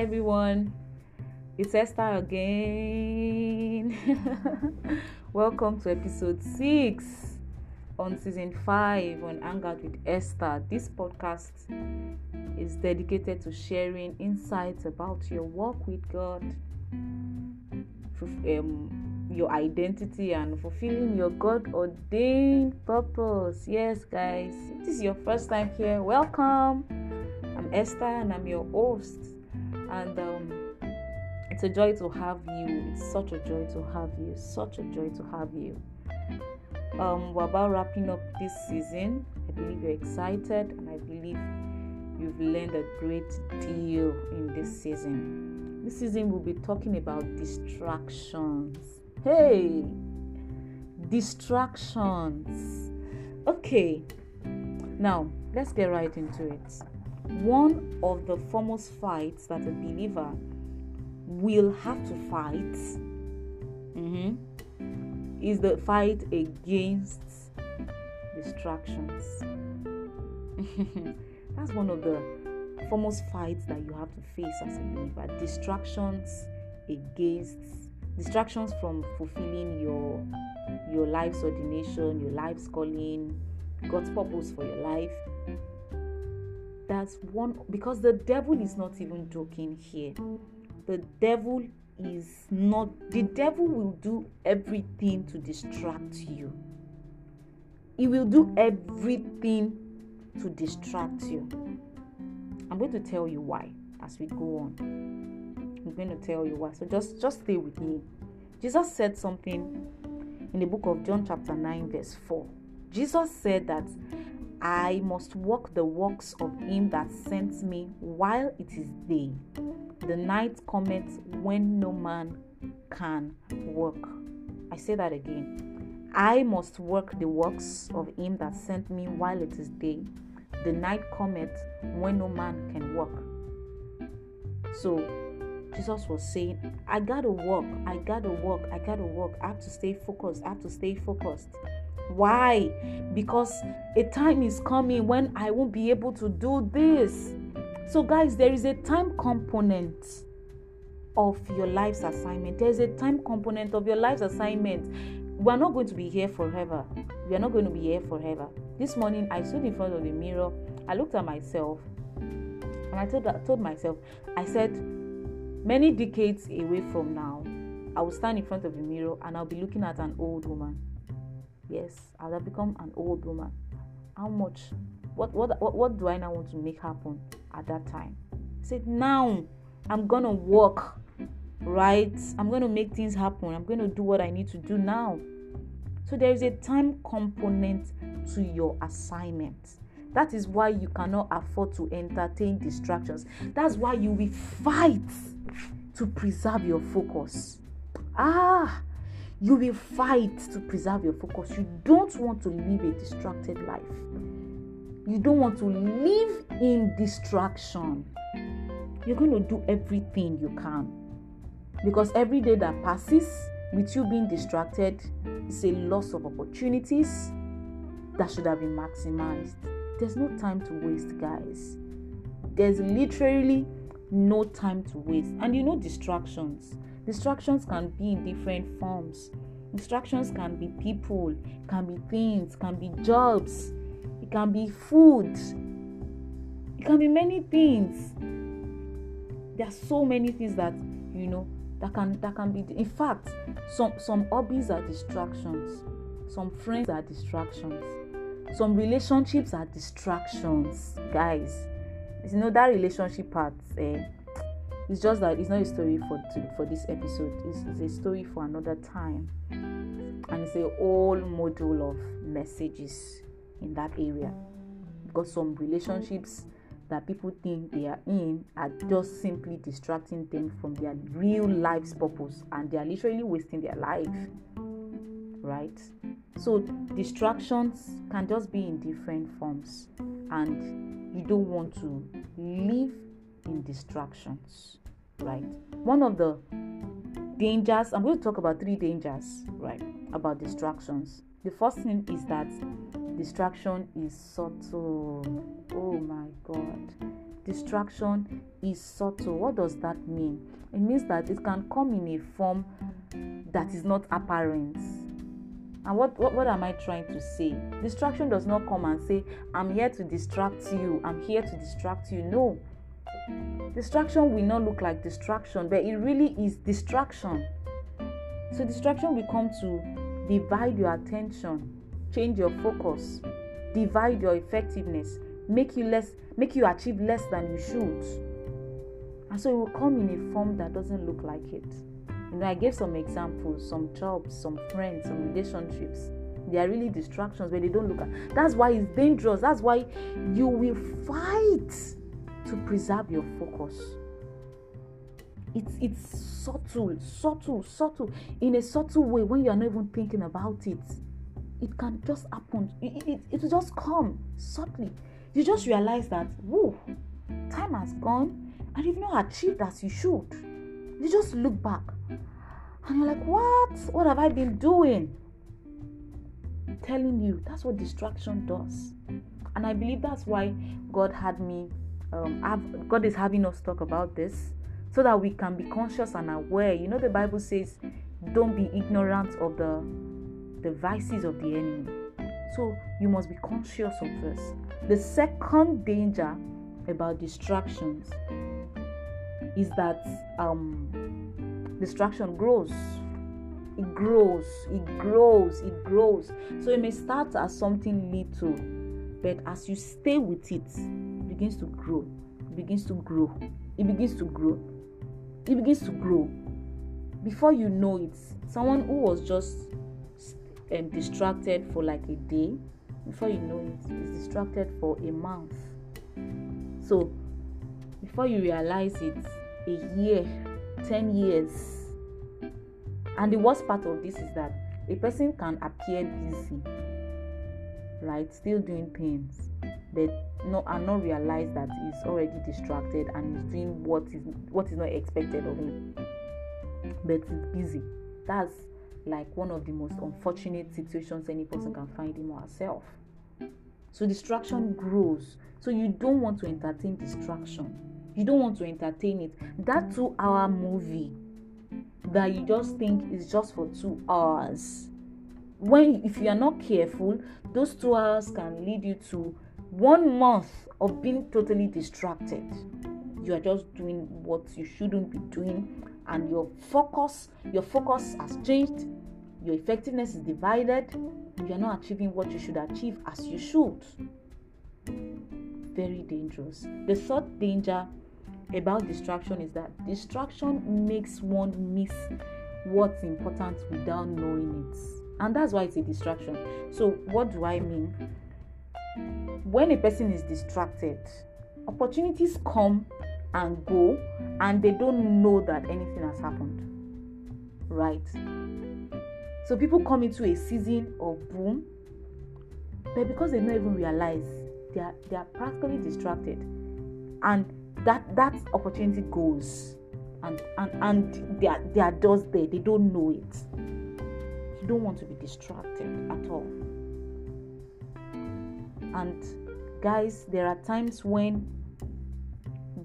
everyone. It's Esther again. Welcome to episode 6 on season 5 on Anchored with Esther. This podcast is dedicated to sharing insights about your walk with God, um, your identity, and fulfilling your God ordained purpose. Yes, guys, if this is your first time here, welcome. I'm Esther and I'm your host. And um, it's a joy to have you. It's such a joy to have you. Such a joy to have you. Um, we're about wrapping up this season. I believe you're excited and I believe you've learned a great deal in this season. This season we'll be talking about distractions. Hey, distractions. Okay, now let's get right into it. One of the foremost fights that a believer will have to fight mm-hmm, is the fight against distractions. That's one of the foremost fights that you have to face as a believer. Distractions against distractions from fulfilling your your life's ordination, your life's calling, God's purpose for your life. That's one because the devil is not even joking here. The devil is not the devil will do everything to distract you. He will do everything to distract you. I'm going to tell you why as we go on. I'm going to tell you why. So just just stay with me. Jesus said something in the book of john chapter 9 verse 4 jesus said that i must walk the works of him that sent me while it is day the night cometh when no man can work. I say that again. I must work the works of him that sent me while it is day. The night cometh when no man can work. So Jesus was saying, I gotta walk, I gotta walk, I gotta walk. I have to stay focused, I have to stay focused. Why? Because a time is coming when I won't be able to do this. So, guys, there is a time component of your life's assignment. There's a time component of your life's assignment. We are not going to be here forever. We are not going to be here forever. This morning, I stood in front of the mirror. I looked at myself, and I told, I told myself, I said, many decades away from now, I will stand in front of a mirror and I'll be looking at an old woman. Yes, I'll have become an old woman. How much? What, what, what, what do I now want to make happen? at that time. He said, Now I'm gonna work, right? I'm gonna make things happen. I'm gonna do what I need to do now. So there is a time component to your assignment. That is why you cannot afford to entertain distractions. That's why you will fight to preserve your focus. Ah, you will fight to preserve your focus. You don't want to live a distracted life. You don't want to live in distraction. You're going to do everything you can. Because every day that passes with you being distracted is a loss of opportunities that should have been maximized. There's no time to waste, guys. There's literally no time to waste. And you know, distractions. Distractions can be in different forms. Distractions can be people, can be things, can be jobs, it can be food, it can be many things. There are so many things that you know that can that can be in fact some some hobbies are distractions some friends are distractions some relationships are distractions guys. You know that relationship part eh, it's just that it's not a story for for this episode. It's, it's a story for another time. And it's a whole module of messages in that area. Because some relationships that people think they are in are just simply distracting them from their real life's purpose. And they are literally wasting their life. Right so distractions can just be in different forms and you don't want to live in distractions right one of the dangers i'm going to talk about three dangers right about distractions the first thing is that distraction is subtle. Oh my god. distraction is subtle. What does that mean? It means that it can come in a form that is not apparent. And what, what, what am I trying to say? Distraction does not come and say, I'm here to distract you, I'm here to distract you. No. Distraction will not look like distraction, but it really is distraction. So, distraction will come to divide your attention, change your focus, divide your effectiveness, make you less, make you achieve less than you should. And so it will come in a form that doesn't look like it. You know, I gave some examples, some jobs, some friends, some relationships. They are really distractions, but they don't look at. That's why it's dangerous. That's why you will fight to preserve your focus. It's it's subtle, subtle, subtle. In a subtle way, when you are not even thinking about it, it can just happen. It, it, it will just come subtly. You just realize that, whoa, time has gone and you've not achieved as you should. You just look back and you're like, what? What have I been doing? I'm telling you, that's what distraction does. And I believe that's why God had me, um, have, God is having us talk about this so that we can be conscious and aware. You know, the Bible says, don't be ignorant of the the vices of the enemy. So you must be conscious of this. The second danger about distractions is that um, distraction grows. It grows, it grows, it grows. So it may start as something little, but as you stay with it, it begins to grow. It begins to grow. It begins to grow. It begins to grow. Before you know it, someone who was just um, distracted for like a day, before you know it, is distracted for a month. So before you realize it, a year, 10 years. And the worst part of this is that a person can appear busy, right? Still doing things, but no, and not realize that he's already distracted and he's doing what is what is not expected of him. But he's busy. That's like one of the most unfortunate situations any person can find him or herself. So distraction grows. So you don't want to entertain distraction. You don't want to entertain it. That two hour movie that you just think is just for two hours. When if you are not careful, those two hours can lead you to one month of being totally distracted. You are just doing what you shouldn't be doing and your focus your focus has changed your effectiveness is divided you are not achieving what you should achieve as you should very dangerous the third danger about distraction is that distraction makes one miss what's important without knowing it and that's why it's a distraction so what do i mean when a person is distracted opportunities come and go and they don't know that anything has happened. Right? So people come into a season of boom, but because they don't even realize they are they are practically distracted. And that that opportunity goes and and, and they are they are just there, they don't know it. You don't want to be distracted at all. And guys, there are times when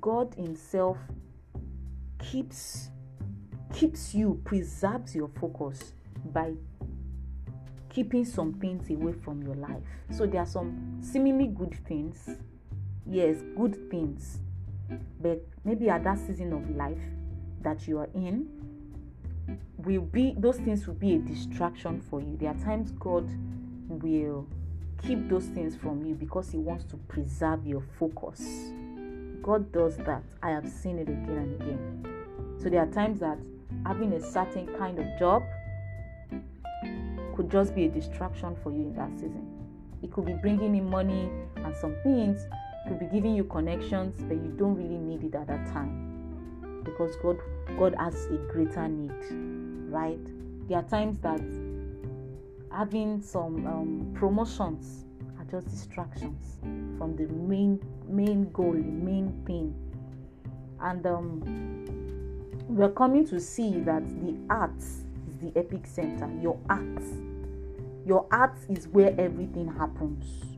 God Himself keeps keeps you, preserves your focus by keeping some things away from your life. So there are some seemingly good things, yes, good things, but maybe at that season of life that you are in, will be those things will be a distraction for you. There are times God will keep those things from you because He wants to preserve your focus. God does that. I have seen it again and again. So there are times that having a certain kind of job could just be a distraction for you in that season. It could be bringing in money and some things, could be giving you connections, but you don't really need it at that time because God God has a greater need, right? There are times that having some um, promotions are just distractions from the main main goal, the main thing. And um, we're coming to see that the arts is the epic center. Your arts, your arts is where everything happens.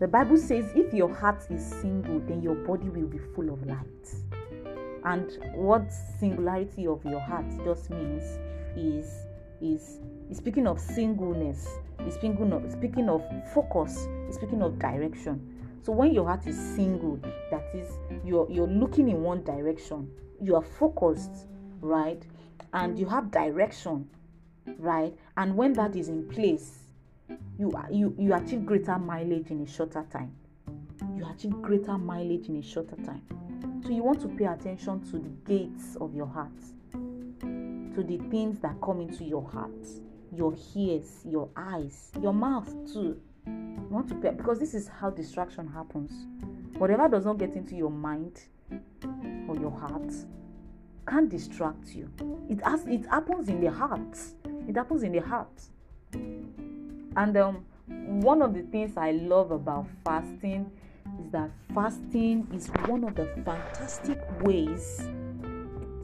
The Bible says if your heart is single, then your body will be full of light. And what singularity of your heart just means is is, is speaking of singleness, is speaking of speaking of focus, is speaking of direction. So when your heart is single, that is you're you're looking in one direction, you are focused, right? And you have direction, right? And when that is in place, you you you achieve greater mileage in a shorter time. You achieve greater mileage in a shorter time. So you want to pay attention to the gates of your heart, to the things that come into your heart, your ears, your eyes, your mouth too. You want to pay because this is how distraction happens. Whatever does not get into your mind or your heart can't distract you. It has it happens in the heart. It happens in the heart. And um, one of the things I love about fasting is that fasting is one of the fantastic ways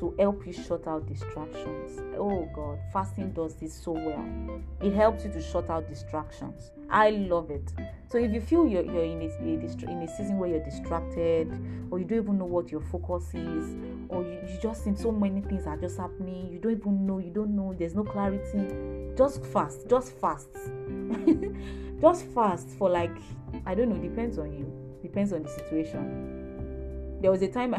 to help you shut out distractions. Oh God, fasting does this so well. It helps you to shut out distractions. I love it. So if you feel you're, you're in, a, a, in a season where you're distracted, or you don't even know what your focus is, or you, you just think so many things are just happening, you don't even know, you don't know, there's no clarity, just fast, just fast. just fast for like, I don't know, depends on you, depends on the situation there was a time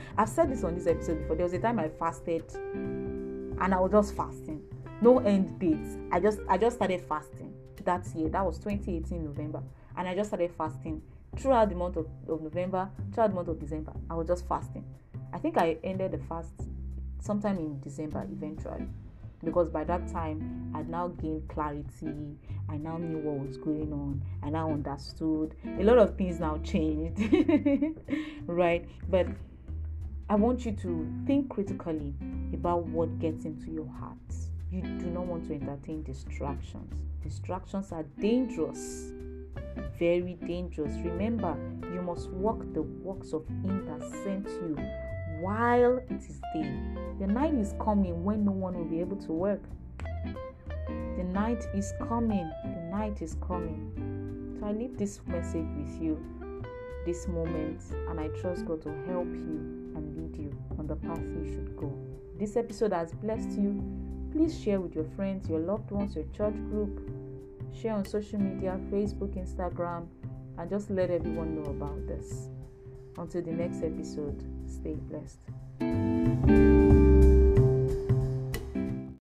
I've said this on this episode before. There was a time I fasted and I was just fasting. No end dates. I just I just started fasting that year. That was 2018 November. And I just started fasting throughout the month of, of November, throughout the month of December. I was just fasting. I think I ended the fast sometime in December eventually because by that time I'd now gained clarity. I now knew what was going on. I now understood. A lot of things now changed, right? But I want you to think critically about what gets into your heart. You do not want to entertain distractions. Distractions are dangerous, very dangerous. Remember, you must walk the walks of Him that sent you while it is day. The night is coming when no one will be able to work. The night is coming. The night is coming. So I leave this message with you this moment, and I trust God to help you and lead you on the path you should go. This episode has blessed you. Please share with your friends, your loved ones, your church group. Share on social media Facebook, Instagram, and just let everyone know about this. Until the next episode, stay blessed.